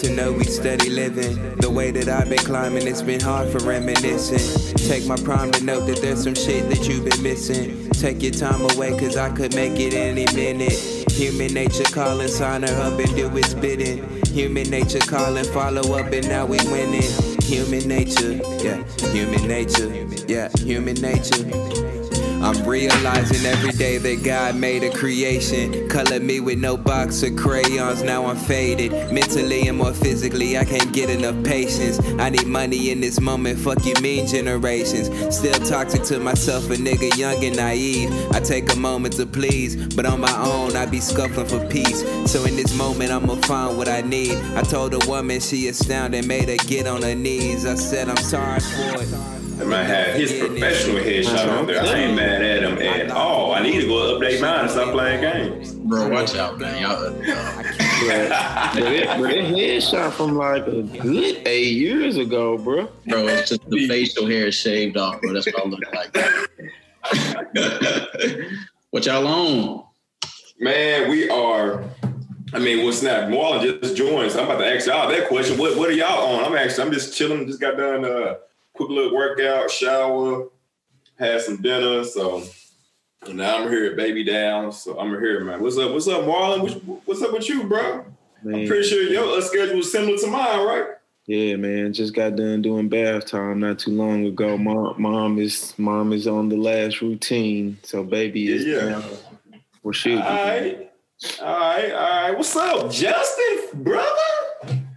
to know we steady living. The way that I've been climbing, it's been hard for reminiscing. Take my prime to note that there's some shit that you've been missing. Take your time away, cause I could make it any minute. Human nature calling, sign her up and do its bidding. Human nature calling, follow up, and now we winning. Human nature, yeah, human nature, yeah, human nature. I'm realizing every day that God made a creation. Color me with no box of crayons, now I'm faded. Mentally and more physically, I can't get enough patience. I need money in this moment, fuck you mean generations. Still toxic to myself, a nigga young and naive. I take a moment to please, but on my own, I be scuffling for peace. So in this moment, I'ma find what I need. I told a woman she astounded, made her get on her knees. I said, I'm sorry for it. That man had his professional headshot on there. I ain't mad at him at all. I need to go update mine and stop playing games. Bro, watch out, man. Y'all. but, it, but it headshot from like a good eight years ago, bro. Bro, it's just the facial hair shaved off, bro. That's what I look like. what y'all on? Man, we are. I mean, what's that? Marlon just joined, so I'm about to ask y'all that question. What What are y'all on? I'm actually, I'm just chilling. Just got done. Uh, quick little workout, shower, had some dinner. So and now I'm here, baby down. So I'm here, man. What's up? What's up, Marlon? What's up with you, bro? Man. I'm pretty sure your uh, schedule is similar to mine, right? Yeah, man. Just got done doing bath time not too long ago. Mom, mom is mom is on the last routine, so baby is yeah, yeah. We're shooting. All right, all right, all right. What's up, Justin, brother?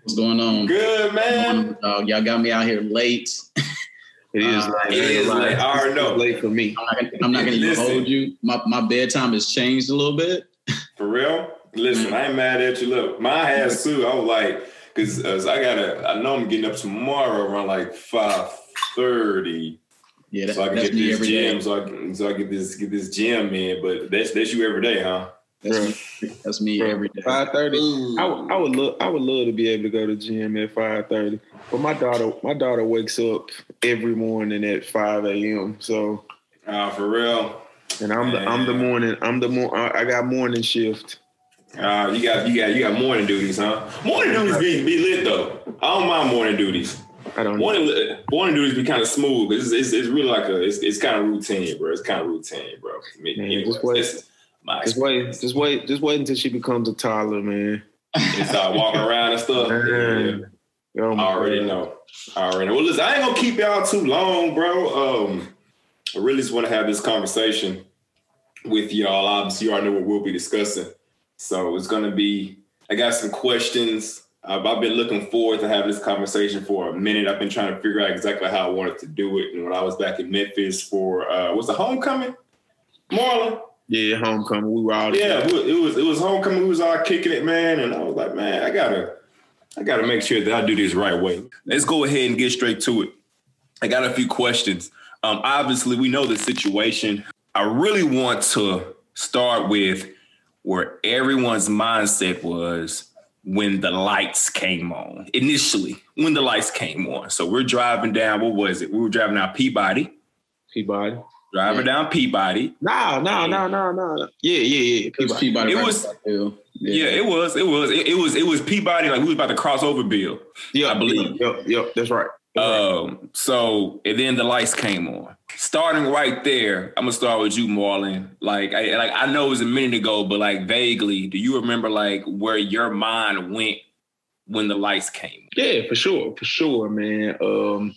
What's going on? Good, man. Dog, y'all got me out here late. It is. Uh, late. It is late. I already know. late for me. I'm not gonna, even hold you. My my bedtime has changed a little bit. For real? Listen, I ain't mad at you. Look, mine has too. I was like, because uh, I gotta. I know I'm getting up tomorrow around like five thirty. Yeah, that, so I can get this gym. So I can, so I get this get this gym in. But that's that's you every day, huh? That's me, that's me every day. Five thirty. I, would, I would love I would love to be able to go to gym at five thirty. But my daughter my daughter wakes up every morning at five a.m. So. Uh, for real. And I'm Man. the I'm the morning I'm the more I got morning shift. Uh, you got you got you got morning duties, huh? Morning duties be, be lit though. I don't mind morning duties. I don't morning morning duties be kind of smooth. It's, it's, it's really like a it's, it's kind of routine, bro. It's kind of routine, bro. Me, Man, anyways, just wait, just wait, just wait, just wait until she becomes a toddler, man. and start walking around and stuff. Man. Yeah. Oh I already God. know. I already know. Well, listen, I ain't gonna keep y'all too long, bro. Um, I really just want to have this conversation with y'all. Obviously, you already know what we'll be discussing. So it's gonna be. I got some questions. Uh, I've been looking forward to having this conversation for a minute. I've been trying to figure out exactly how I wanted to do it. And when I was back in Memphis for uh, was the homecoming, Marlon. Yeah, homecoming. We were all yeah. It was it was homecoming. We was all kicking it, man. And I was like, man, I gotta I gotta make sure that I do this right way. Let's go ahead and get straight to it. I got a few questions. Um, obviously, we know the situation. I really want to start with where everyone's mindset was when the lights came on. Initially, when the lights came on. So we're driving down. What was it? We were driving down Peabody. Peabody driving yeah. down Peabody. No, no, no, no, no. Yeah, yeah, yeah. Peabody. Peabody it was. Yeah. yeah. it was. It was. It, it, was. It was Peabody. Like we was about to cross over Bill. Yeah, I believe. Yep, yep. That's right. That's um. Right. So and then the lights came on. Starting right there, I'm gonna start with you, Marlon. Like, I like I know it was a minute ago, but like vaguely, do you remember like where your mind went when the lights came? Yeah, for sure, for sure, man. Um,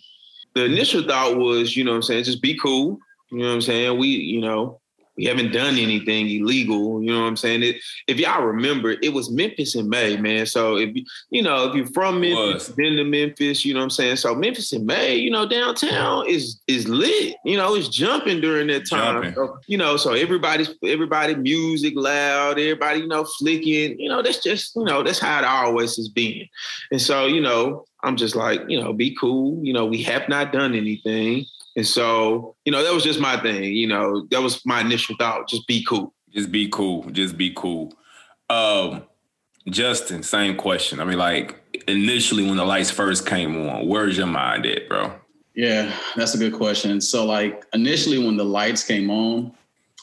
the initial thought was, you know, what I'm saying, just be cool you know what I'm saying? We, you know, we haven't done anything illegal. You know what I'm saying? It, if y'all remember, it was Memphis in May, man. So if you, you know, if you're from Memphis, been to Memphis, you know what I'm saying? So Memphis in May, you know, downtown is is lit. You know, it's jumping during that time. So, you know, so everybody's everybody music loud, everybody, you know, flicking. You know, that's just, you know, that's how it always has been. And so, you know, I'm just like, you know, be cool. You know, we have not done anything. And so, you know, that was just my thing. You know, that was my initial thought. Just be cool. Just be cool. Just be cool. Um, Justin, same question. I mean, like initially when the lights first came on, where's your mind at, bro? Yeah, that's a good question. So, like initially when the lights came on,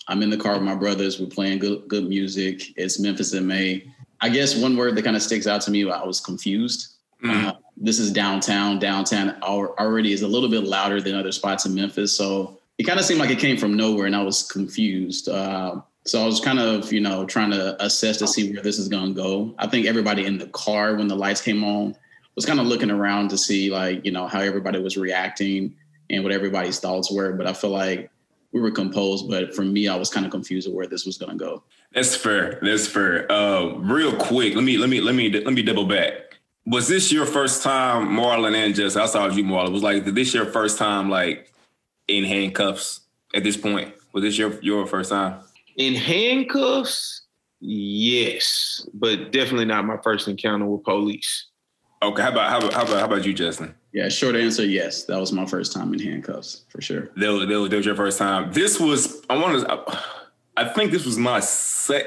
I'm in the car with my brothers. We're playing good good music. It's Memphis in May. I guess one word that kind of sticks out to me, I was confused. Mm-hmm. Uh, this is downtown. Downtown already is a little bit louder than other spots in Memphis, so it kind of seemed like it came from nowhere, and I was confused. Uh, so I was kind of, you know, trying to assess to see where this is going to go. I think everybody in the car when the lights came on was kind of looking around to see, like, you know, how everybody was reacting and what everybody's thoughts were. But I feel like we were composed, but for me, I was kind of confused of where this was going to go. That's fair. That's fair. Uh, real quick, let me let me let me let me double back. Was this your first time, Marlon and just I saw you, Marlon. Was like this your first time, like in handcuffs at this point? Was this your your first time? In handcuffs, yes, but definitely not my first encounter with police. Okay, how about how about how about, how about you, Justin? Yeah, short answer, yes. That was my first time in handcuffs for sure. That was, that was, that was your first time. This was I want to. I think this was my sec.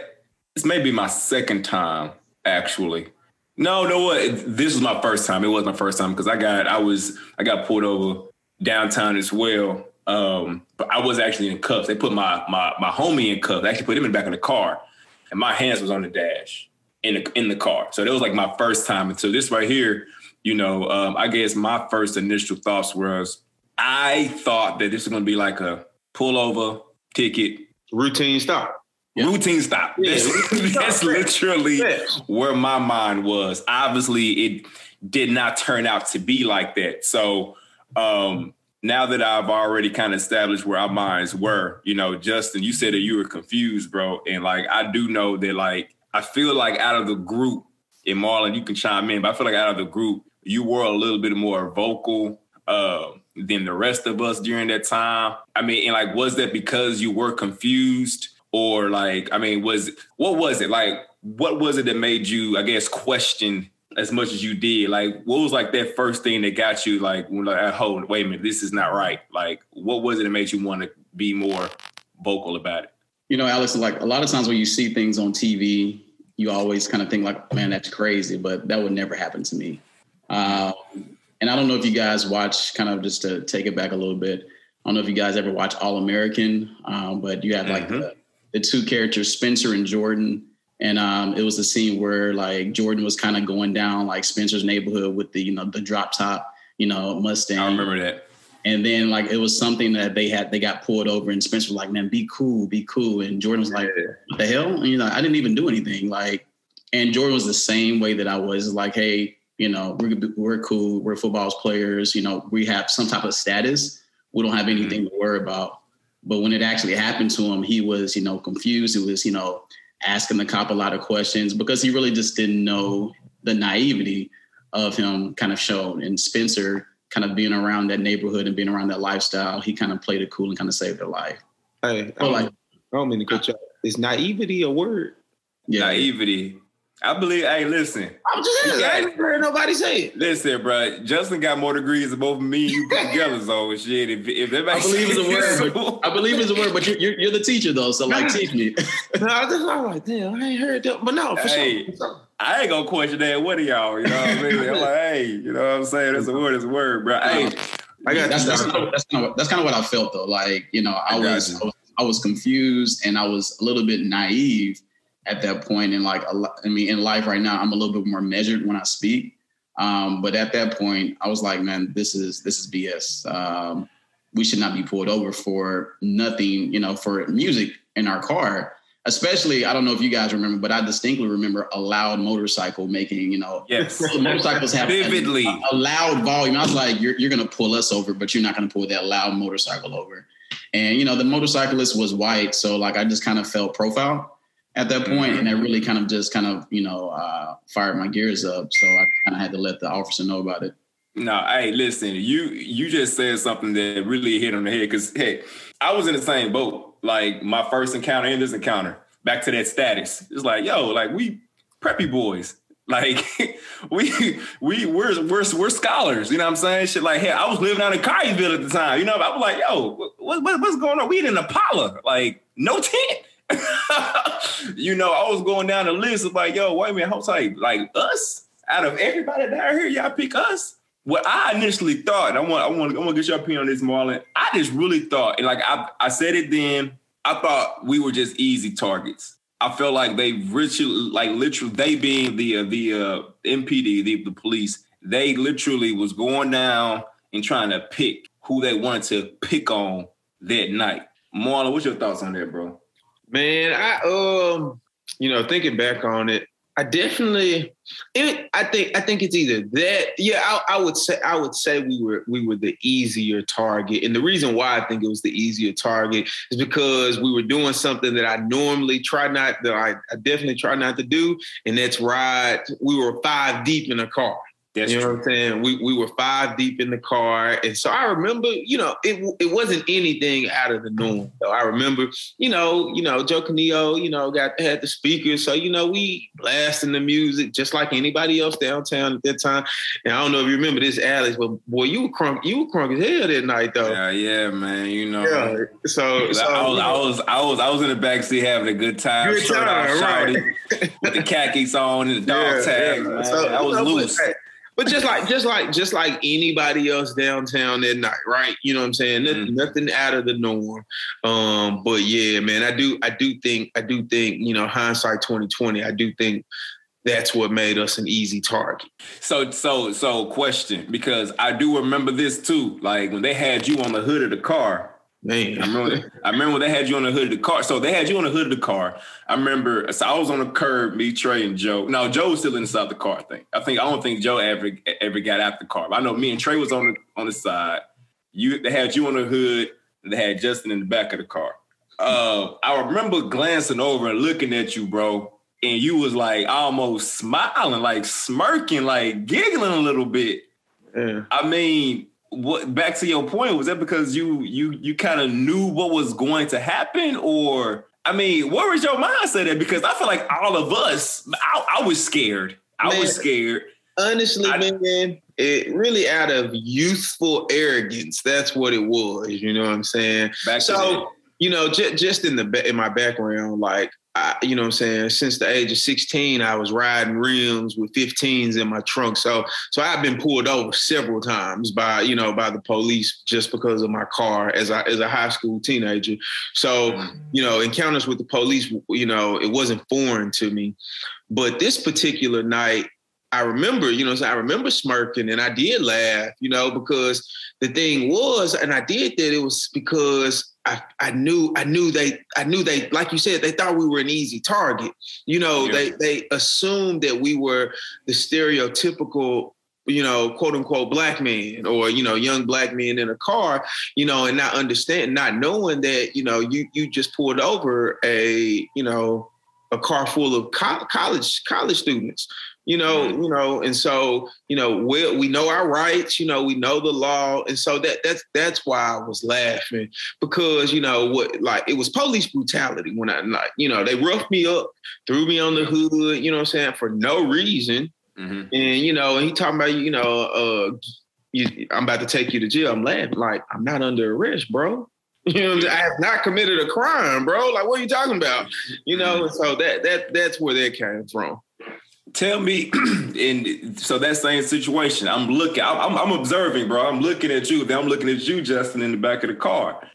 This may be my second time actually. No, no, what? This was my first time. It was my first time because I got I was I got pulled over downtown as well. Um, but I was actually in cuffs. They put my my my homie in cuffs. They actually put him in the back of the car, and my hands was on the dash in the in the car. So that was like my first time. And so this right here, you know, um, I guess my first initial thoughts was I thought that this was gonna be like a pullover ticket, routine stop. Yeah. Routine stop. Yeah, that's, that's literally where my mind was. Obviously, it did not turn out to be like that. So um, now that I've already kind of established where our minds were, you know, Justin, you said that you were confused, bro. And like, I do know that, like, I feel like out of the group, and Marlon, you can chime in, but I feel like out of the group, you were a little bit more vocal uh, than the rest of us during that time. I mean, and like, was that because you were confused? Or like, I mean, was what was it like? What was it that made you, I guess, question as much as you did, like what was like that first thing that got you like when like oh wait a minute, this is not right. Like what was it that made you want to be more vocal about it? You know, Alex, like a lot of times when you see things on TV, you always kind of think like, man, that's crazy, but that would never happen to me. Um, and I don't know if you guys watch, kind of just to take it back a little bit. I don't know if you guys ever watch All American, um, but you have like mm-hmm. the, the two characters, Spencer and Jordan and um, it was a scene where like Jordan was kind of going down like Spencer's neighborhood with the you know the drop top you know Mustang. I remember that. And then like it was something that they had they got pulled over and Spencer was like, man, be cool, be cool. And Jordan was like, what the hell? And, you know, I didn't even do anything. Like, and Jordan was the same way that I was. Like, hey, you know, we're we're cool, we're football players. You know, we have some type of status. We don't have anything mm-hmm. to worry about. But when it actually happened to him, he was, you know, confused. He was, you know, asking the cop a lot of questions because he really just didn't know the naivety of him kind of shown. And Spencer kind of being around that neighborhood and being around that lifestyle, he kind of played it cool and kind of saved their life. Hey, I don't, like, I don't mean to cut you off. Is naivety a word? Yeah. Naivety. I believe. Hey, listen. I'm just saying. I ain't heard nobody say it. Listen, bro. Justin got more degrees than both of me and you put together. So shit. If, if that I believe it's a word. But, I believe it's a word. But you're, you're, you're the teacher though. So like, teach me. no, I just I'm like, damn, I ain't heard that. But no, for hey, sure. I ain't gonna question that. What are y'all? You know what I mean? I'm like, hey, you know what I'm saying? It's a word. It's a word, bro. Hey, I got that's that's kind, of, that's, kind of, that's kind of what I felt though. Like, you know, I, I was, I was I was confused and I was a little bit naive at that point and like I mean in life right now I'm a little bit more measured when I speak. Um, but at that point I was like man this is this is BS um, we should not be pulled over for nothing you know for music in our car. Especially I don't know if you guys remember but I distinctly remember a loud motorcycle making you know yes. motorcycles have vividly. a, a, loud volume. I was like you're, you're gonna pull us over but you're not gonna pull that loud motorcycle over. And you know the motorcyclist was white so like I just kind of felt profile at that point, and that really kind of just kind of you know uh, fired my gears up. So I kind of had to let the officer know about it. No, hey, listen, you you just said something that really hit on the head because hey, I was in the same boat. Like my first encounter and this encounter, back to that status. It's like, yo, like we preppy boys. Like we we we're we're we're scholars, you know what I'm saying? Shit like hey, I was living out in Cartersville at the time. You know, I was like, yo, what, what what's going on? We in Impala, like no tent. you know, I was going down the list of like, yo, wait a minute, hold tight. Like us, out of everybody down here, y'all pick us. What I initially thought, I want, I want, I want to get your opinion on this, Marlon. I just really thought, and like I, I said it then, I thought we were just easy targets. I feel like they literally, like literally, they being the uh, the uh, MPD, the, the police, they literally was going down and trying to pick who they wanted to pick on that night. Marlon, what's your thoughts on that, bro? Man, I um, you know, thinking back on it, I definitely, it, I think, I think it's either that. Yeah, I, I, would say, I would say we were, we were the easier target, and the reason why I think it was the easier target is because we were doing something that I normally try not, that I, I definitely try not to do, and that's ride. We were five deep in a car. That's you know true. what I'm saying? We we were five deep in the car, and so I remember, you know, it it wasn't anything out of the norm. Though I remember, you know, you know, Joe Canio, you know, got had the speakers, so you know, we blasting the music just like anybody else downtown at that time. And I don't know if you remember this, Alex, but boy, you were crunk, you were crunk as hell that night, though. Yeah, yeah, man. You know, yeah. So, so I, was, I was, I was, I was in the backseat having a good time, good time, right. with the khakis on and the dog yeah, tag. Yeah. So, I was loose. But just like just like just like anybody else downtown that night, right? You know what I'm saying? Nothing, mm-hmm. nothing out of the norm. Um, but yeah, man, I do I do think I do think, you know, hindsight 2020, I do think that's what made us an easy target. So so so question, because I do remember this too. Like when they had you on the hood of the car, Man. I remember, I remember they had you on the hood of the car. So they had you on the hood of the car. I remember, so I was on the curb, me, Trey, and Joe. No, Joe was still inside the car. I think. I think I don't think Joe ever ever got out the car. But I know me and Trey was on the on the side. You they had you on the hood, and they had Justin in the back of the car. Uh, I remember glancing over and looking at you, bro, and you was like almost smiling, like smirking, like giggling a little bit. Yeah. I mean, what back to your point was that because you you you kind of knew what was going to happen? Or i mean where was your mindset at? Because i feel like all of us i, I was scared. I man, was scared. honestly I, man it really out of youthful arrogance that's what it was you know what i'm saying? So you know just, just in the in my background like I, you know what I'm saying, since the age of 16, I was riding rims with 15s in my trunk. So so I've been pulled over several times by, you know, by the police just because of my car as I as a high school teenager. So, mm-hmm. you know, encounters with the police, you know, it wasn't foreign to me. But this particular night, I remember, you know, I remember smirking and I did laugh, you know, because the thing was, and I did that, it was because I, I knew I knew they I knew they like you said they thought we were an easy target. You know, yeah. they they assumed that we were the stereotypical you know, quote unquote black man or, you know, young black man in a car, you know, and not understand, not knowing that, you know, you you just pulled over a, you know, a car full of co- college college students you know you know and so you know we we know our rights you know we know the law and so that that's that's why i was laughing because you know what like it was police brutality when i like you know they roughed me up threw me on the hood you know what i'm saying for no reason mm-hmm. and you know and he talking about you know uh you, i'm about to take you to jail i'm laughing like i'm not under arrest bro you know, I have not committed a crime, bro. Like, what are you talking about? You know, so that that that's where that came from. Tell me, and so that same situation, I'm looking, I'm, I'm observing, bro. I'm looking at you. Then I'm looking at you, Justin, in the back of the car,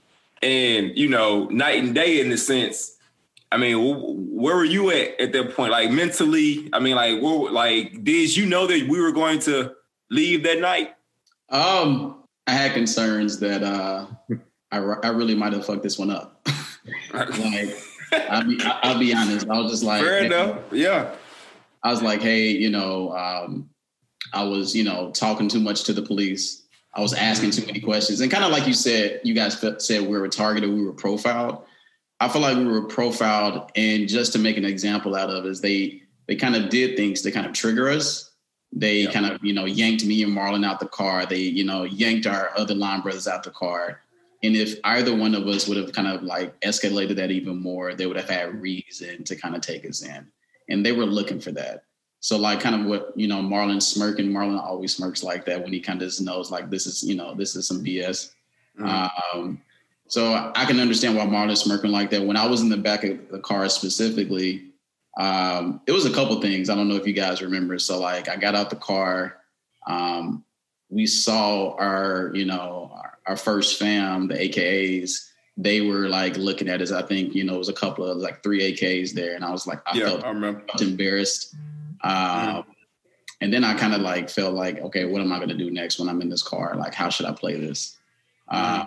and you know, night and day in the sense. I mean, where were you at at that point? Like mentally, I mean, like, where, like, did you know that we were going to leave that night? Um, I had concerns that uh, I, I really might have fucked this one up. like, I'll be, I'll be honest. I was just like, fair hey, enough, yeah. I was like, hey, you know, um, I was, you know, talking too much to the police. I was asking too many questions. And kind of like you said, you guys said we were targeted, we were profiled. I feel like we were profiled, and just to make an example out of is they they kind of did things to kind of trigger us. They kind of, you know, yanked me and Marlon out the car. They, you know, yanked our other line brothers out the car. And if either one of us would have kind of like escalated that even more, they would have had reason to kind of take us in and they were looking for that. So like kind of what you know, Marlon smirking. Marlon always smirks like that when he kind of just knows like this is you know this is some BS. Mm-hmm. Um, so I can understand why Marlon's smirking like that. When I was in the back of the car specifically, um, it was a couple things. I don't know if you guys remember. So like I got out the car, um, we saw our you know our, our first fam, the AKAs, they were like looking at us. I think you know it was a couple of like three AKs there, and I was like, I yeah, felt I embarrassed. Um, And then I kind of like felt like, okay, what am I going to do next when I'm in this car? Like, how should I play this? Uh,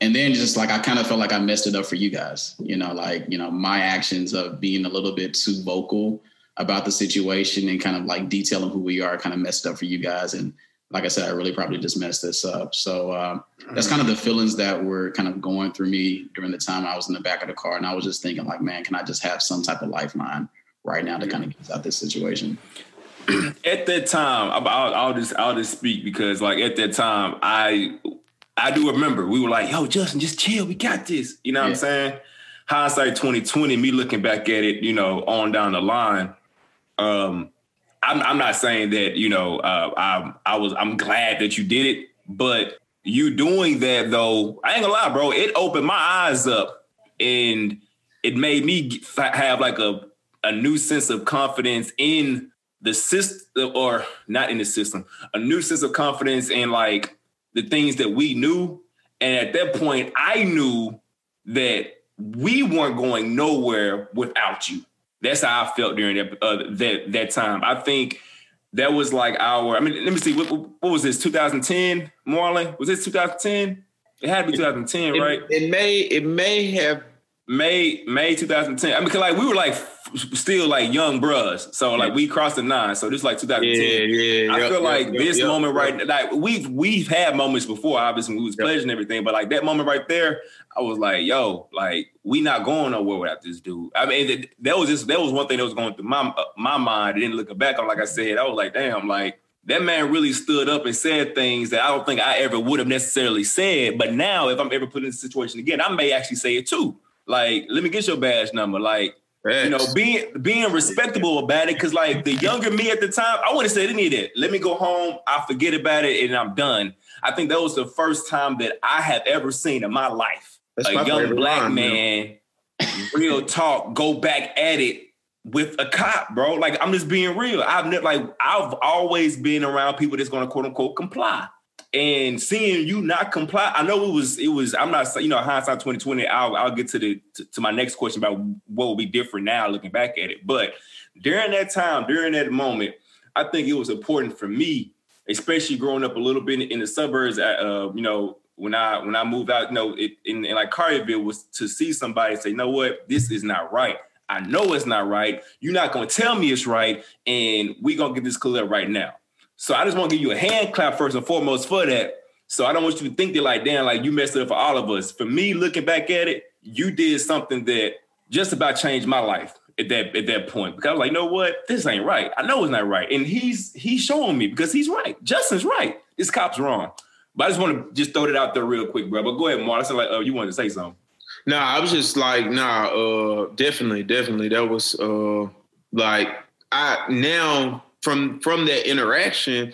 and then just like I kind of felt like I messed it up for you guys. You know, like you know my actions of being a little bit too vocal about the situation and kind of like detailing who we are kind of messed up for you guys. And like I said, I really probably just messed this up. So um, that's kind of the feelings that were kind of going through me during the time I was in the back of the car, and I was just thinking like, man, can I just have some type of lifeline right now to kind of get out this situation? at that time, I'll, I'll, just I'll just speak because like at that time, I I do remember we were like, "Yo, Justin, just chill, we got this." You know what yeah. I'm saying? Hindsight 2020, me looking back at it, you know, on down the line. Um, I'm, I'm not saying that you know uh, I I was I'm glad that you did it, but you doing that though, I ain't gonna lie, bro. It opened my eyes up and it made me have like a a new sense of confidence in the system or not in the system, a new sense of confidence in like the things that we knew. And at that point, I knew that we weren't going nowhere without you. That's how I felt during that uh, that that time. I think that was like our. I mean, let me see. What, what was this? 2010, Marlon? Was this 2010? It had to be 2010, it, right? It may. It may have May May 2010. I mean, cause like we were like still like young bros, so like we crossed the nine. So this is like 2010. Yeah, yeah. I yep, feel like yep, this yep, moment right, like we've we've had moments before. Obviously, we was pledging everything, but like that moment right there, I was like, yo, like we not going nowhere without this dude. I mean, that, that was just that was one thing that was going through my uh, my mind. And then looking back on, like I said, I was like, damn, like that man really stood up and said things that I don't think I ever would have necessarily said. But now, if I'm ever put in this situation again, I may actually say it too. Like, let me get your badge number. Like, you know, being being respectable about it. Cause like the younger me at the time, I wouldn't say any of that. Let me go home, I forget about it, and I'm done. I think that was the first time that I have ever seen in my life That's a my young black line, man, real talk, go back at it with a cop, bro. Like I'm just being real. I've never like I've always been around people that's gonna quote unquote comply and seeing you not comply, I know it was it was. I'm not you know hindsight 2020. I'll I'll get to the to, to my next question about what will be different now looking back at it. But during that time, during that moment, I think it was important for me, especially growing up a little bit in the suburbs. Uh, you know, when I when I moved out, you know, it, in, in like Collierville, was to see somebody say, "You know what? This is not right." I know it's not right. You're not gonna tell me it's right, and we're gonna get this clear right now. So I just want to give you a hand clap first and foremost for that. So I don't want you to think that like, damn, like you messed up for all of us. For me, looking back at it, you did something that just about changed my life at that at that point. Because I was like, you know what? This ain't right. I know it's not right. And he's he's showing me because he's right. Justin's right. This cop's wrong. But I just want to just throw it out there real quick, bro. But go ahead, Mark. I said like, oh, you wanted to say something. Nah, I was just like, nah, uh, definitely, definitely. That was uh like I now from from that interaction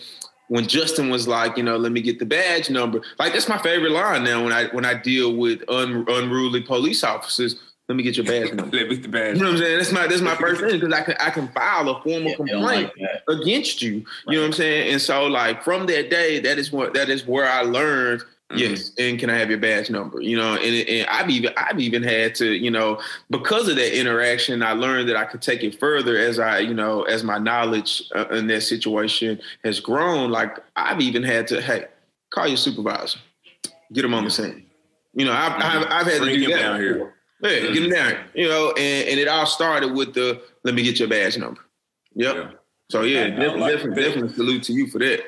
when Justin was like, you know, let me get the badge number. Like that's my favorite line now when I when I deal with un, unruly police officers. Let me get your badge number. let me get the badge. You know what I'm saying? That's my that's my first thing because I can I can file a formal yeah, complaint like against you. Right. You know what I'm saying? And so like from that day, that is what that is where I learned Mm-hmm. Yes, and can I have your badge number? You know, and, and I've even I've even had to, you know, because of that interaction, I learned that I could take it further as I, you know, as my knowledge uh, in that situation has grown. Like I've even had to, hey, call your supervisor, get him on the scene. You know, I've I've, I've had Bring to do that down here. Yeah, mm-hmm. get him down. Here. You know, and, and it all started with the let me get your badge number. Yep. Yeah. So yeah, definitely, like definitely, definitely salute to you for that.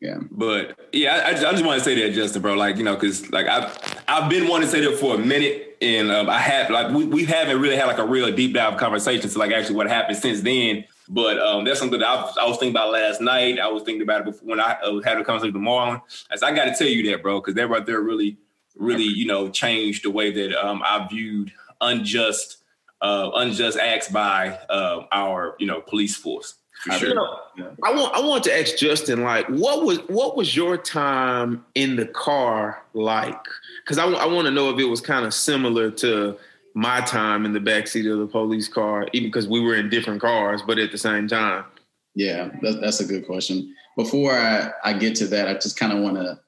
Yeah, but yeah, I, I just, I just want to say that, Justin, bro. Like you know, because like I've I've been wanting to say that for a minute, and um, I have like we, we haven't really had like a real deep dive conversation to like actually what happened since then. But um, that's something that I was, I was, thinking about last night. I was thinking about it before when I uh, had a conversation with Marlon. As I got to tell you that, bro, because that right there really, really, you know, changed the way that um, I viewed unjust, uh, unjust acts by uh, our, you know, police force. For sure. You know, yeah. I want I want to ask Justin, like, what was what was your time in the car like? Because I, I want to know if it was kind of similar to my time in the backseat of the police car, even because we were in different cars, but at the same time. Yeah, that's, that's a good question. Before I, I get to that, I just kind of want to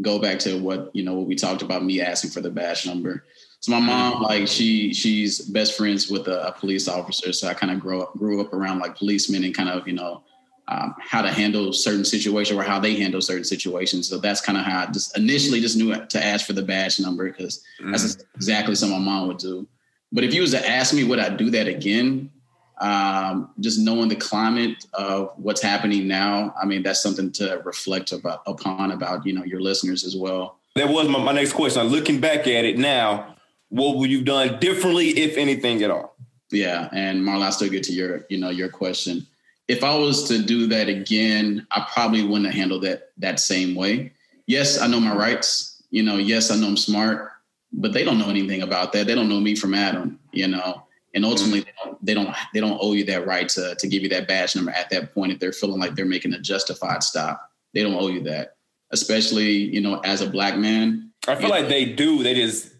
go back to what you know what we talked about me asking for the badge number. So my mom, like she she's best friends with a, a police officer. So I kind of grew up grew up around like policemen and kind of you know um, how to handle certain situations or how they handle certain situations. So that's kind of how I just initially just knew to ask for the badge number because mm. that's exactly something my mom would do. But if you was to ask me would I do that again, um, just knowing the climate of what's happening now, I mean that's something to reflect about upon about you know your listeners as well. That was my, my next question. Looking back at it now, what would you have done differently, if anything at all? Yeah, and Marla, I still get to your you know your question if I was to do that again, I probably wouldn't have handled that that same way. Yes, I know my rights. You know, yes, I know I'm smart, but they don't know anything about that. They don't know me from Adam. You know, and ultimately mm. they don't they don't, they don't owe you that right to to give you that badge number at that point if they're feeling like they're making a justified stop. They don't owe you that, especially you know as a black man. I feel like know, they do. They just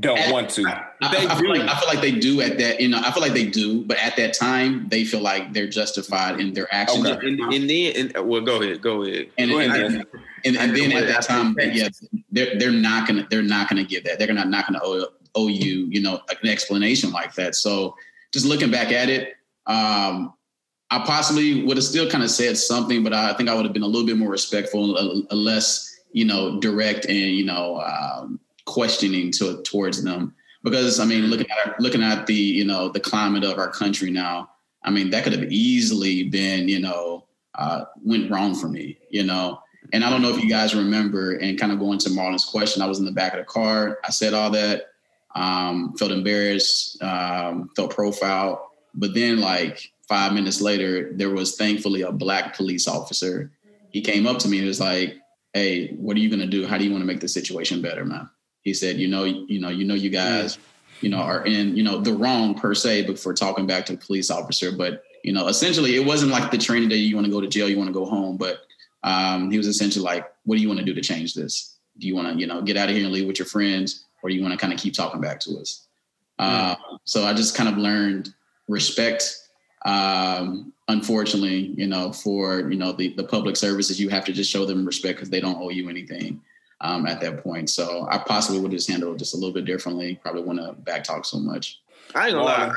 don't at, want to. I, I, I, feel like, I, feel like, they do at that. You know, I feel like they do, but at that time, they feel like they're justified in their actions. Okay. And, and then, and, well, go ahead, go ahead. And, go ahead, and, and, and then at that time, yeah, they're they're not gonna they're not gonna give that. They're gonna not gonna owe, owe you, you know, an explanation like that. So just looking back at it, um, I possibly would have still kind of said something, but I think I would have been a little bit more respectful, a, a less, you know, direct and you know. Um, questioning to towards them. Because I mean looking at looking at the you know the climate of our country now I mean that could have easily been you know uh, went wrong for me you know? And I don't know if you guys remember and kind of going to Marlon's question I was in the back of the car I said all that um, felt embarrassed um, felt profiled but then like five minutes later there was thankfully a black police officer. He came up to me and was like hey what are you to do? How do you want to make the situation better man he said, you know, you know, you know, you guys, you know, are in, you know, the wrong per se, but for talking back to a police officer. But, you know, essentially it wasn't like the training day you want to go to jail, you want to go home. But um, he was essentially like, what do you want to do to change this? Do you want to, you know, get out of here and leave with your friends, or do you want to kind of keep talking back to us? Uh, so I just kind of learned respect. Um, unfortunately, you know, for you know the the public services, you have to just show them respect because they don't owe you anything um, at that point. So I possibly would just handle it just a little bit differently. Probably want to back talk so much. I ain't gonna lie.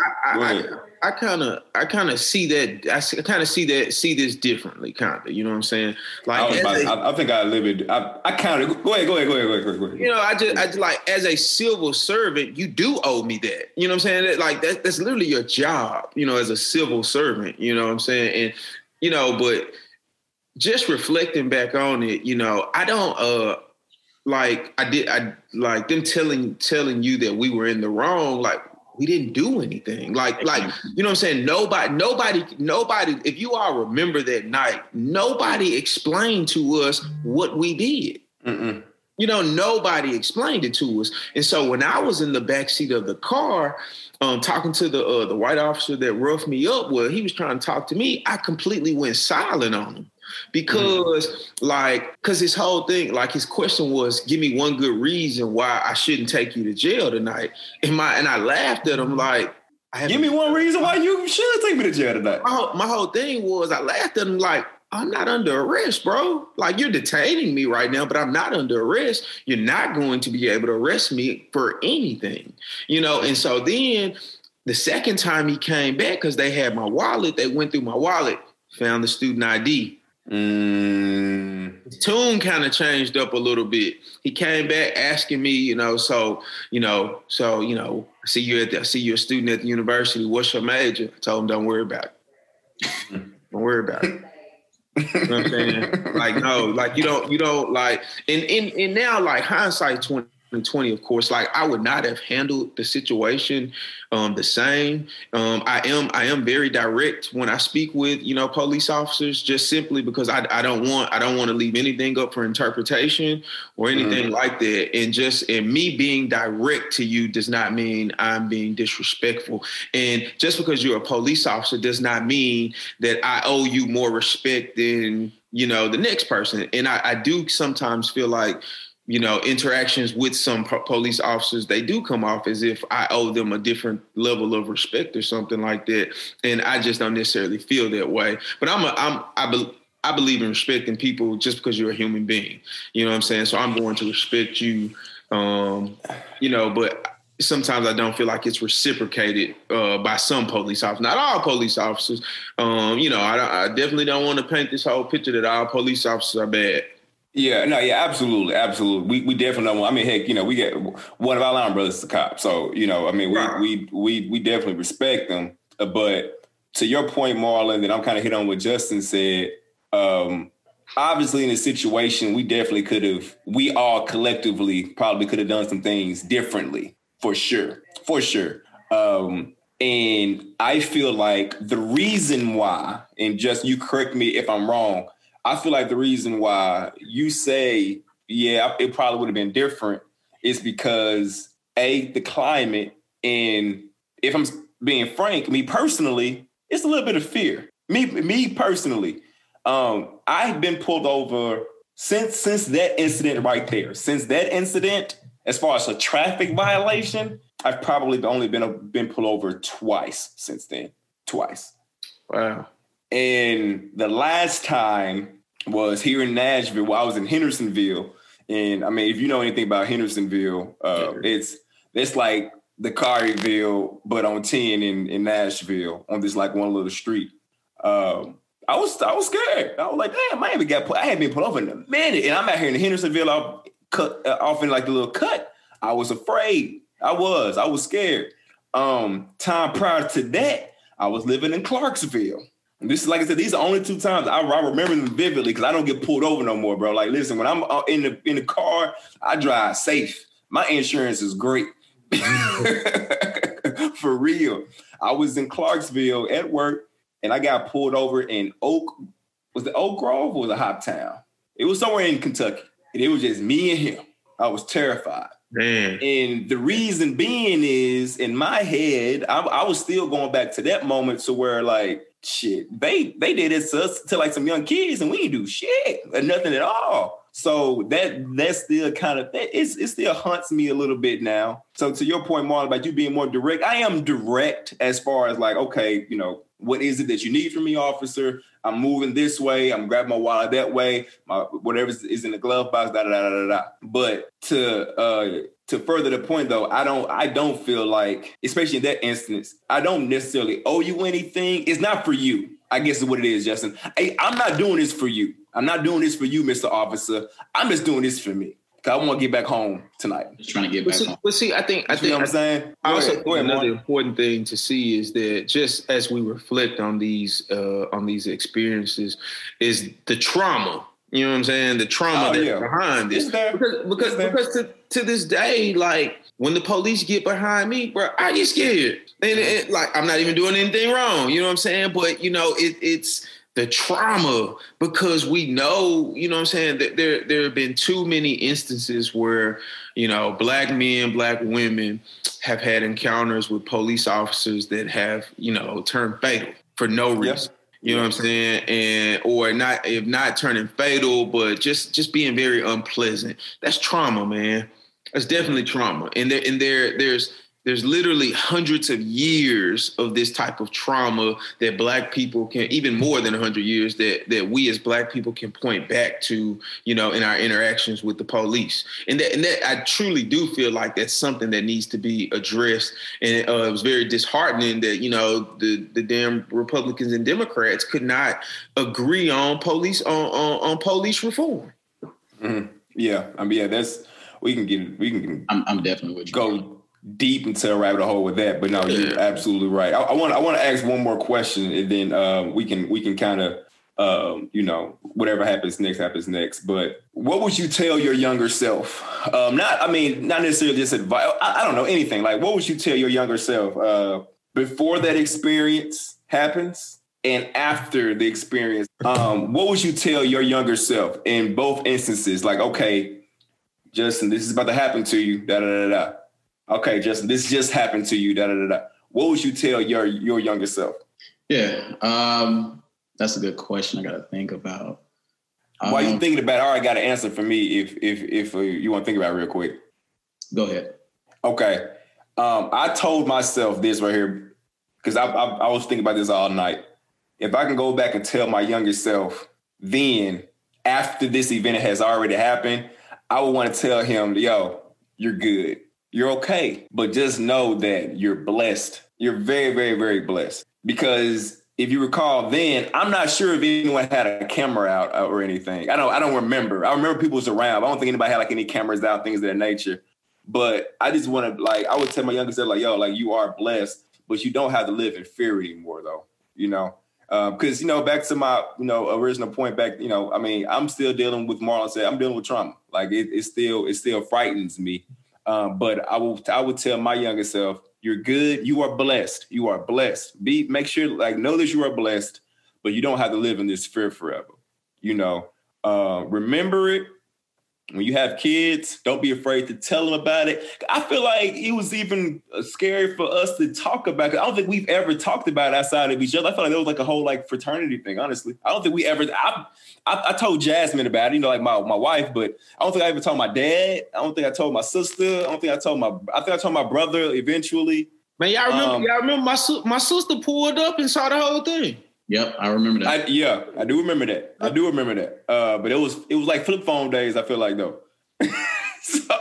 I kind of, I kind of see that. I kind of see that, see this differently, kind of. You know what I'm saying? Like, I, about, a, I, I think I live it. I, I kind of go ahead, go ahead, go ahead, go ahead, go ahead. You know, I just, I just like as a civil servant, you do owe me that. You know what I'm saying? That, like that, that's literally your job. You know, as a civil servant. You know what I'm saying? And you know, but just reflecting back on it, you know, I don't. uh like I did I like them telling telling you that we were in the wrong, like we didn't do anything. Like, like, you know what I'm saying? Nobody, nobody, nobody, if you all remember that night, nobody explained to us what we did. Mm-mm. You know, nobody explained it to us. And so when I was in the back seat of the car, um, talking to the uh, the white officer that roughed me up, well, he was trying to talk to me. I completely went silent on him because mm-hmm. like because his whole thing like his question was give me one good reason why i shouldn't take you to jail tonight and my and i laughed at him like give me one reason why you should take me to jail tonight my whole, my whole thing was i laughed at him like I'm not under arrest, bro. Like you're detaining me right now, but I'm not under arrest. You're not going to be able to arrest me for anything, you know. And so then the second time he came back, because they had my wallet, they went through my wallet, found the student ID. Mm. Tune kind of changed up a little bit. He came back asking me, you know, so you know, so you know, I see you at the, I see you're a student at the university. What's your major? I told him, don't worry about it. don't worry about it. you know what I'm saying? like no, like you don't, you don't like, and and and now like hindsight twenty 2020, of course, like I would not have handled the situation um, the same. Um, I am I am very direct when I speak with you know police officers, just simply because I, I don't want I don't want to leave anything up for interpretation or anything mm-hmm. like that. And just and me being direct to you does not mean I'm being disrespectful. And just because you're a police officer does not mean that I owe you more respect than you know the next person. And I, I do sometimes feel like you know, interactions with some po- police officers, they do come off as if I owe them a different level of respect or something like that. And I just don't necessarily feel that way. But I'm a, I'm, I, I believe in respecting people just because you're a human being. You know what I'm saying? So I'm going to respect you. Um, you know, but sometimes I don't feel like it's reciprocated uh, by some police officers. Not all police officers. Um, you know, I, I definitely don't want to paint this whole picture that all police officers are bad. Yeah, no, yeah, absolutely, absolutely. We we definitely don't. Want, I mean, heck, you know, we get one of our line brothers is a cop, so you know, I mean, we right. we we we definitely respect them. Uh, but to your point, Marlon, that I'm kind of hit on what Justin said. Um, obviously, in a situation, we definitely could have. We all collectively probably could have done some things differently, for sure, for sure. Um, and I feel like the reason why, and just you correct me if I'm wrong I feel like the reason why you say, yeah, it probably would have been different is because A, the climate, and if I'm being frank, me personally, it's a little bit of fear. Me, me personally, um, I've been pulled over since since that incident right there. Since that incident, as far as a traffic violation, I've probably only been been pulled over twice since then. Twice. Wow. And the last time was here in Nashville. Well, I was in Hendersonville, and I mean, if you know anything about Hendersonville, uh, it's it's like the Collierville, but on ten in in Nashville on this like one little street. Um, I was I was scared. I was like, damn, I haven't got put. I haven't been put over in a minute, and I'm out here in Hendersonville, off cut uh, off in like the little cut. I was afraid. I was. I was scared. Um, time prior to that, I was living in Clarksville. This is like I said, these are only two times I, I remember them vividly because I don't get pulled over no more, bro. Like, listen, when I'm uh, in the in the car, I drive safe. My insurance is great. For real. I was in Clarksville at work and I got pulled over in Oak. Was it Oak Grove or was it Hoptown? It was somewhere in Kentucky. And it was just me and him. I was terrified. Man. And the reason being is in my head, I, I was still going back to that moment to where like shit, they they did it to us to like some young kids, and we do shit or nothing at all. So that that still kind of it's it still haunts me a little bit now. So to your point, Marlon, about you being more direct, I am direct as far as like, okay, you know, what is it that you need from me, officer? I'm moving this way. I'm grabbing my wallet that way. My whatever is in the glove box. Da da da da da. But to uh, to further the point though, I don't I don't feel like, especially in that instance, I don't necessarily owe you anything. It's not for you. I guess is what it is, Justin. Hey, I'm not doing this for you. I'm not doing this for you, Mr. Officer. I'm just doing this for me. Cause I want to get back home tonight. Just trying to get back see, home. But see, I think I think you know what I'm saying. I also think another important thing to see is that just as we reflect on these uh, on these experiences, is the trauma you know what I'm saying? The trauma oh, that's yeah. behind this. Because because, because to, to this day, like when the police get behind me, bro, I get scared. And it, like I'm not even doing anything wrong. You know what I'm saying? But you know, it, it's the trauma because we know, you know what I'm saying, that there there have been too many instances where, you know, black men, black women have had encounters with police officers that have, you know, turned fatal for no reason. You know what I'm saying? And or not if not turning fatal, but just just being very unpleasant. That's trauma, man. That's definitely trauma. And there and there there's there's literally hundreds of years of this type of trauma that black people can even more than 100 years that that we as black people can point back to you know in our interactions with the police. And that and that i truly do feel like that's something that needs to be addressed. And uh, it was very disheartening that you know the the damn republicans and democrats could not agree on police on on, on police reform. Mm-hmm. yeah i mean yeah that's we can get we can i'm, I'm definitely with you. go deep into a rabbit hole with that, but no, you're absolutely right. I want I want to ask one more question, and then um, we can we can kind of um, you know whatever happens next happens next. But what would you tell your younger self? Um, not I mean not necessarily just advice. I, I, don't know anything. Like what would you tell your younger self uh, before that experience happens? And after the experience, um, what would you tell your younger self in both instances? Like, okay, Justin, this is about to happen to you. Da da da da okay, Justin, this just happened to you. Da da da da. What would you tell your your younger self? Yeah, um, that's a good question. I got to think about. Um, While you thinking about, it, all right, got an answer for me. If if if uh, you want to think about it real quick. Go ahead. Okay, um, I told myself this right here because I, I I was thinking about this all night. If I can go back and tell my younger self then after this event has already happened, I would want to tell him, yo, you're good. You're okay. But just know that you're blessed. You're very, very, very blessed. Because if you recall then, I'm not sure if anyone had a camera out or anything. I don't I don't remember. I remember people was around. I don't think anybody had like any cameras out, things of that nature. But I just want to like I would tell my younger self, like, yo, like you are blessed, but you don't have to live in fear anymore though. You know? because um, you know back to my you know original point back you know i mean i'm still dealing with marlon said i'm dealing with trauma like it, it still it still frightens me um, but i will i would tell my younger self you're good. You are blessed. You are blessed. Be make sure like know that you are blessed but you don't have to live in this fear forever. You know uh, remember it when you have kids, don't be afraid to tell them about it. I feel like it was even uh, scary for us to talk about. It. I don't think we've ever talked about it outside of each other. I feel like it was like a whole like fraternity thing. Honestly, I don't think we ever. I, I, I told Jasmine about it, you know, like my, my wife, but I don't think I ever told my dad. I don't think I told my sister. I don't think I told my. I think I told my brother eventually. Man, y'all remember? Um, y'all remember my my sister pulled up and saw the whole thing. Yep, I remember that. I, yeah, I do remember that. I do remember that. Uh, but it was it was like flip phone days. I feel like though. so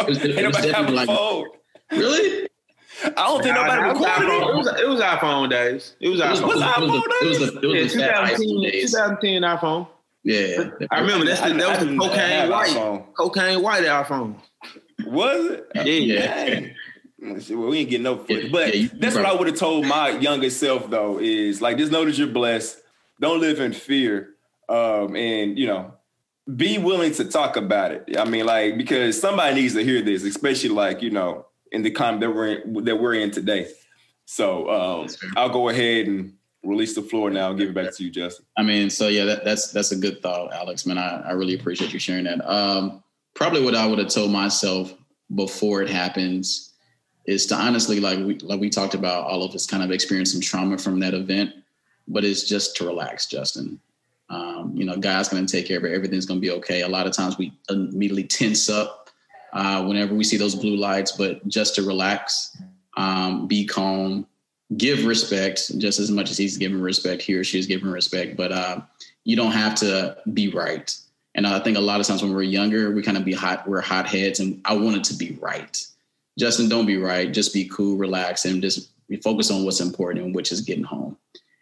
it was, it was have a like, phone. Really? I don't think nobody recorded it. It was, it was iPhone days. It was iPhone. It was, iPhone days. It was, it was, yeah, 2010, 2010 iPhone. Yeah, I remember that's the, that was the cocaine white, iPhone. cocaine white iPhone. Was it? Yeah. yeah. Well, we ain't getting no footage, but yeah, that's what I would have told my younger self though. Is like just know that you're blessed. Don't live in fear, um, and you know, be willing to talk about it. I mean, like because somebody needs to hear this, especially like you know in the time that we're in, that we're in today. So um, I'll go ahead and release the floor now and give it back to you, Justin. I mean, so yeah, that, that's that's a good thought, Alex. Man, I, I really appreciate you sharing that. Um, probably what I would have told myself before it happens is to honestly like we like we talked about all of us kind of experienced some trauma from that event but it's just to relax justin. Um, you know god's going to take care of it. Everything's going to be okay. A lot of times we immediately tense up uh, whenever we see those blue lights but just to relax um, be calm give respect just as much as he's giving respect he or she is giving respect but uh, you don't have to be right. And i think a lot of times when we're younger we kind of be hot we're hot heads and i want it to be right Justin, don't be right. Just be cool, relax, and just focus on what's important, which is getting home.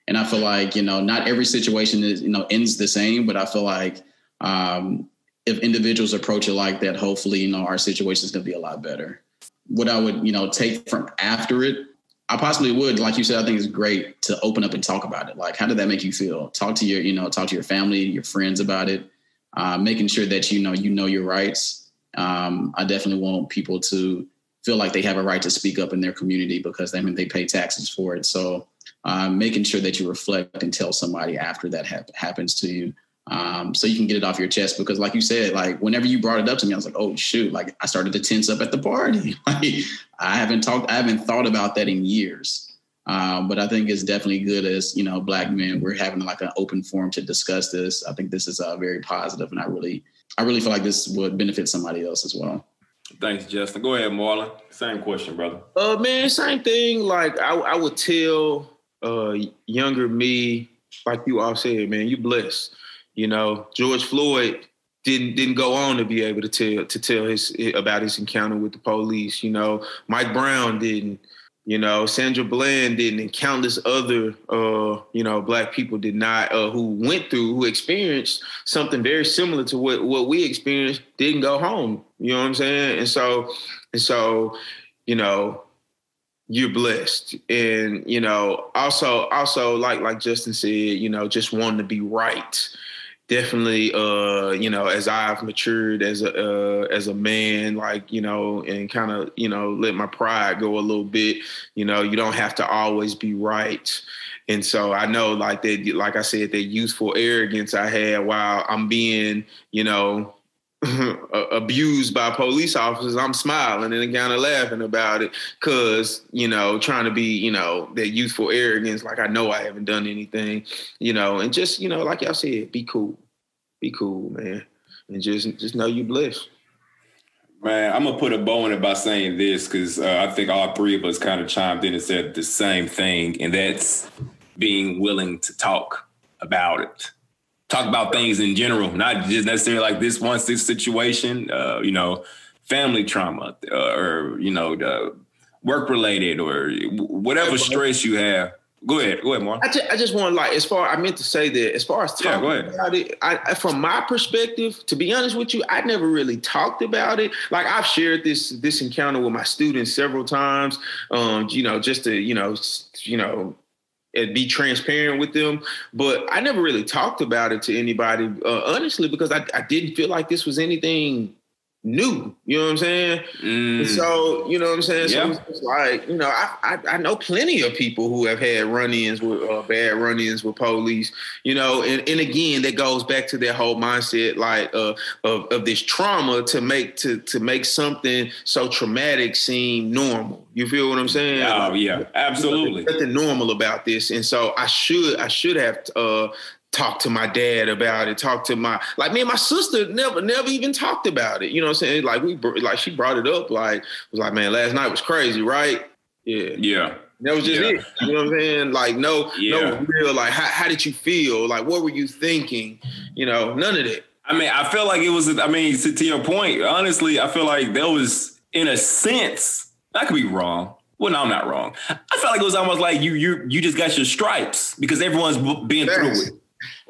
And I feel like you know, not every situation is you know ends the same, but I feel like um, if individuals approach it like that, hopefully, you know, our situation is going to be a lot better. What I would you know take from after it, I possibly would, like you said, I think it's great to open up and talk about it. Like, how did that make you feel? Talk to your, you know, talk to your family, your friends about it. Uh, making sure that you know you know your rights. Um, I definitely want people to feel like they have a right to speak up in their community because they I mean they pay taxes for it. So um, making sure that you reflect and tell somebody after that ha- happens to you. Um, so you can get it off your chest. Because like you said like whenever you brought it up to me i was like oh shoot. Like i started to tense up at the party. Like, i haven't talked i haven't thought about that in years. Um, but i think it's definitely good as you know black men we're having like an open forum to discuss this. I think this is uh, very positive and i really i really feel like this would benefit somebody else as well Thanks, Justin. Go ahead, Marlon. Same question, brother. Uh, man, same thing. Like I, I would tell uh younger me, like you all said, man, you blessed. You know, George Floyd didn't didn't go on to be able to tell to tell his about his encounter with the police. You know, Mike Brown didn't. You know, Sandra Bland didn't, and countless other, uh, you know, black people did not, uh, who went through, who experienced something very similar to what what we experienced, didn't go home. You know what I'm saying? And so, and so, you know, you're blessed, and you know, also, also, like like Justin said, you know, just wanting to be right definitely uh you know as i've matured as a uh, as a man like you know and kind of you know let my pride go a little bit you know you don't have to always be right. And so i know like that like i said that youthful arrogance i had while i'm being you know abused by police officers, I'm smiling and kind of laughing about it because, you know, trying to be, you know, that youthful arrogance, like I know I haven't done anything, you know, and just, you know, like y'all said, be cool. Be cool, man. And just just know you blessed. Man, I'm gonna put a bow in it by saying this because uh, I think all three of us kind of chimed in and said the same thing, and that's being willing to talk about it talk about things in general, not just necessarily like this one situation. Uh, you know, family trauma uh, or you know the work related or whatever stress you have. Go ahead, go ahead, Mark. I just, I just want like as far I meant to say that as far as talking yeah, about it, I, from my perspective, to be honest with you, I never really talked about it. Like I've shared this this encounter with my students several times. Um, you know, just to you know, you know, and be transparent with them. But I never really talked about it to anybody, uh, honestly, because I, I didn't feel like this was anything new. You know what I'm saying? Mm. So you know what I'm saying. So it's like you know, I, I, I know plenty of people who have had run-ins with uh, bad run-ins with police. You know, and, and again, that goes back to their whole mindset, like uh, of of this trauma to make to to make something so traumatic seem normal. You feel what I'm saying? Oh like, yeah, absolutely. nothing normal about this, and so I should I should have uh, talk to my dad about it, talk to my like me and my sister never never even talked about it. You know what I'm saying? Like we like she brought it up like was like, man, last night was crazy, right? Yeah. Yeah. That was just yeah. it. You know what I'm saying? Like no, yeah. no real like how, how did you feel? Like what were you thinking? You know, none of that. I mean, I feel like it was I mean, to, to your point, honestly, I feel like there was in a sense, I could be wrong. Well, no, I'm not wrong. I felt like it was almost like you you you just got your stripes because everyone's been through it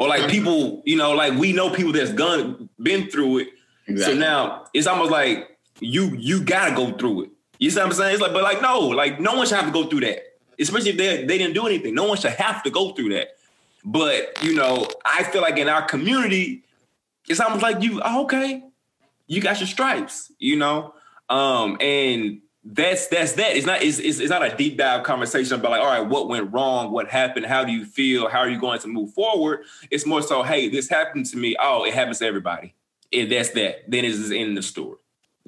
or like people, you know, like we know people that's gone been through it. Exactly. So now it's almost like you you gotta go through it. You see what I'm saying? It's like, but like no, like no one should have to go through that. Especially if they they didn't do anything. No one should have to go through that. But you know, I feel like in our community, it's almost like you, oh, okay, you got your stripes, you know? Um, and that's that's that. It's not it's, it's, it's not a deep dive conversation about like, all right, what went wrong, what happened, how do you feel, how are you going to move forward? It's more so, hey, this happened to me. Oh, it happens to everybody, and that's that. Then it's in the story.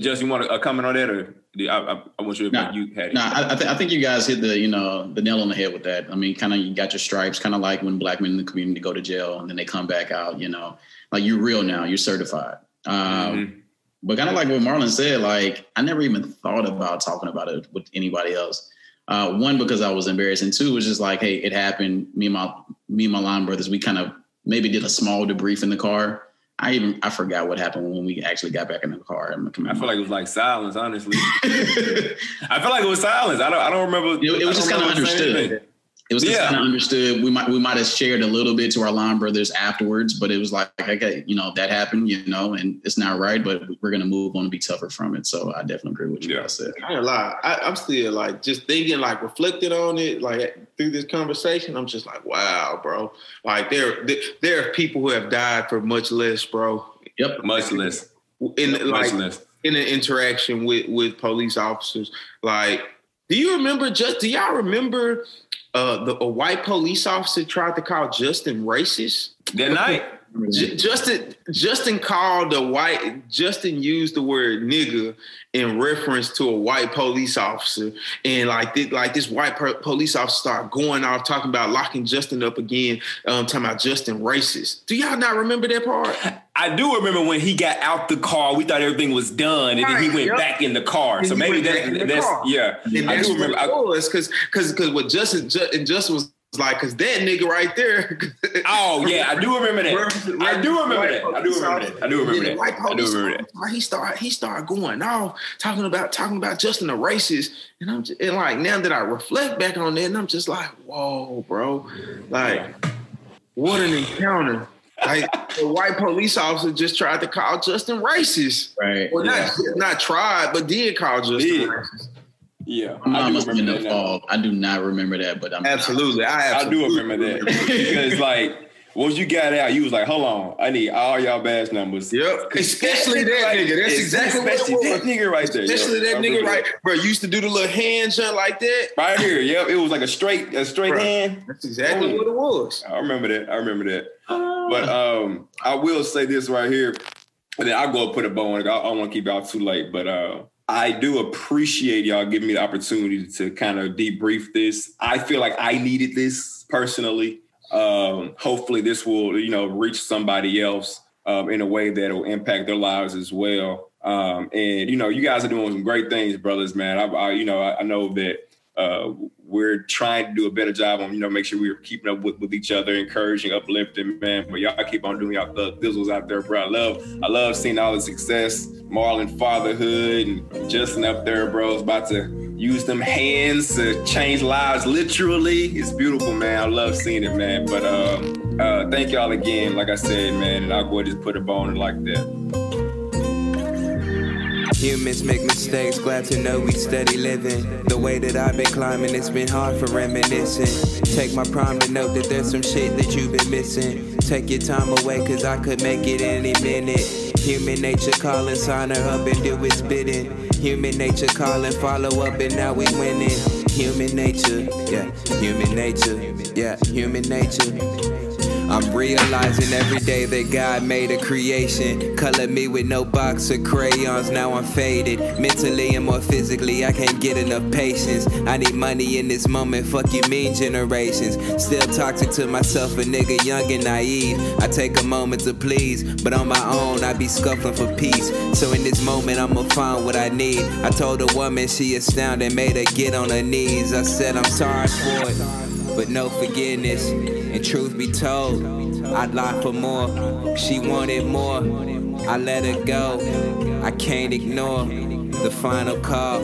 Just you want to uh, comment on that, or I, I, I want you to nah, you had it. No, nah, I, th- I think you guys hit the you know the nail on the head with that. I mean, kind of you got your stripes, kind of like when black men in the community go to jail and then they come back out. You know, like you're real now, you're certified. Um, mm-hmm but kind of like what Marlon said, like I never even thought about talking about it with anybody else. Uh, one because I was embarrassed, and two was just like, hey, it happened. Me and my me and my line brothers, we kind of maybe did a small debrief in the car. I even I forgot what happened when we actually got back in the car. I feel like it was like silence, honestly. I feel like it was silence. I don't I don't remember. It, it was just kind of understood it was yeah. kind of understood. We might we might have shared a little bit to our line brothers afterwards, but it was like, okay, you know, that happened, you know, and it's not right, but we're gonna move on and be tougher from it. So I definitely agree with you yeah. guys said. I ain't lie. I, am still like just thinking, like reflecting on it, like through this conversation. I'm just like, wow, bro. Like there there are people who have died for much less, bro. Yep, much less. In like less. in an interaction with with police officers, like. Do you remember just do y'all remember uh, the, a white police officer tried to call Justin racist. That night. J- Justin Justin called the white Justin used the word nigga in reference to a white police officer, and like this, like this white per- police officer started going off talking about locking Justin up again, um, talking about Justin racist. Do y'all not remember that part? I do remember when he got out the car, we thought everything was done, and right, then he went yep. back in the car. And so maybe that, that's car. yeah. And I do remember. What because because because what Justin and Justin was like, cause that nigga right there. oh yeah, I do remember that. I do remember that. I do remember that. I do remember that. I do remember that. He started. He started going off talking about talking about Justin the racist, and I'm just, and like now that I reflect back on that, and I'm just like, whoa, bro, like what an encounter. Like the white police officer just tried to call Justin racist. Right. Well, yeah. not not tried, but did call Justin did. racist. Yeah, I must have been involved. I do not remember that, but I'm absolutely. I, absolutely. I do remember that because like once you got out, you was like, "Hold on, I need all y'all badge numbers." Yep, especially that nigga. That's exactly especially what it was. that nigga right there. Especially that nigga right, bro. You used to do the little hand jump like that. Right here, yep. It was like a straight, a straight bro, hand. That's exactly what it was. I remember that. I remember that. Uh, but um, I will say this right here, and then I'll go put a bow on it. I, I don't want to keep y'all too late, but uh, I do appreciate y'all giving me the opportunity to kind of debrief this. I feel like I needed this personally. Um, hopefully, this will you know reach somebody else um, in a way that will impact their lives as well. Um, and you know, you guys are doing some great things, brothers. Man, I, I you know I, I know that uh, we're trying to do a better job on, you know, make sure we're keeping up with, with each other, encouraging, uplifting, man. But y'all keep on doing y'all thug thizzles out there, bro. I love, I love seeing all the success, Marlon fatherhood, and Justin up there, bro. Is about to use them hands to change lives literally. It's beautiful, man. I love seeing it, man. But um, uh, thank y'all again, like I said, man. And I'll go ahead and just put a bone in like that. Humans make mistakes, glad to know we steady living. The way that I've been climbing, it's been hard for reminiscing. Take my prime to note that there's some shit that you've been missing. Take your time away, cause I could make it any minute. Human nature calling, sign her up and do its bidding. Human nature calling, follow up and now we winning. Human nature, yeah, human nature, yeah, human nature. I'm realizing every day that God made a creation. Color me with no box of crayons, now I'm faded. Mentally and more physically, I can't get enough patience. I need money in this moment, fuck you mean generations. Still toxic to myself, a nigga young and naive. I take a moment to please, but on my own, I be scuffling for peace. So in this moment, I'ma find what I need. I told a woman she astounded, made her get on her knees. I said I'm sorry for it but no forgiveness. And truth be told, I'd lie for more. She wanted more, I let her go. I can't ignore the final call.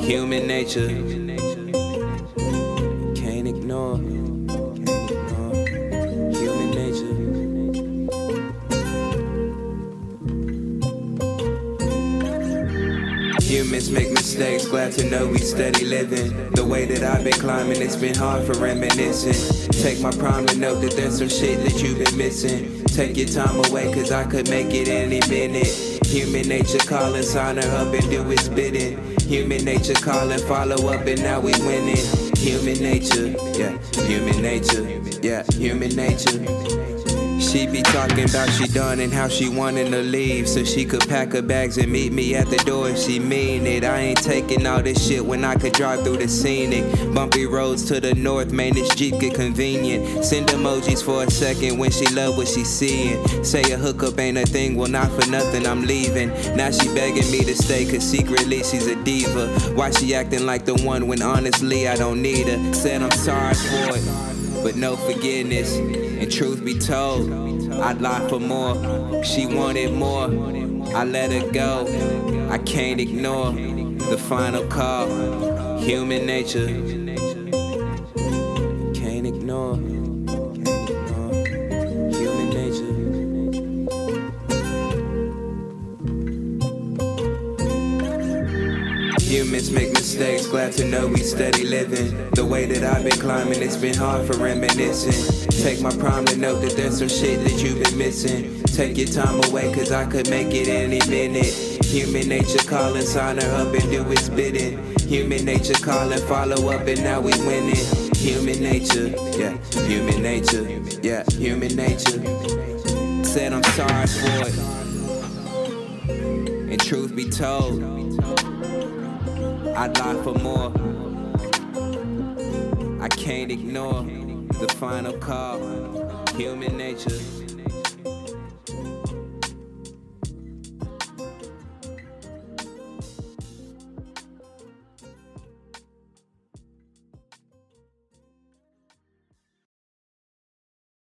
Human nature. Can't ignore. Human nature. Humans make mistakes, glad to know we steady living. The way that I've been climbing, it's been hard for reminiscing. Take my prime to note that there's some shit that you've been missing. Take your time away, cause I could make it any minute. Human nature calling, sign her up and do its bidding. Human nature calling, follow up, and now we winning. Human nature, yeah, human nature, yeah, human nature. She be talking about she done and how she wanting to leave so she could pack her bags and meet me at the door if she mean it. I ain't taking all this shit when I could drive through the scenic. Bumpy roads to the north, man, this Jeep get convenient. Send emojis for a second when she love what she seeing. Say a hookup ain't a thing, well not for nothing, I'm leaving. Now she begging me to stay cause secretly she's a diva. Why she acting like the one when honestly I don't need her? Said I'm sorry for it but no forgiveness. And truth be told, I'd lie for more. She wanted more, I let her go. I can't ignore the final call. Human nature. Mistakes, glad to know we steady living. The way that I've been climbing, it's been hard for reminiscing. Take my prime to note that there's some shit that you've been missing. Take your time away, cause I could make it any minute. Human nature calling, sign her up and do its bidding. Human nature calling, follow up, and now we winning. Human nature, yeah, human nature, yeah, human nature. Said I'm sorry for it. And truth be told, I'd lie for more. I can't ignore the final call. Human nature.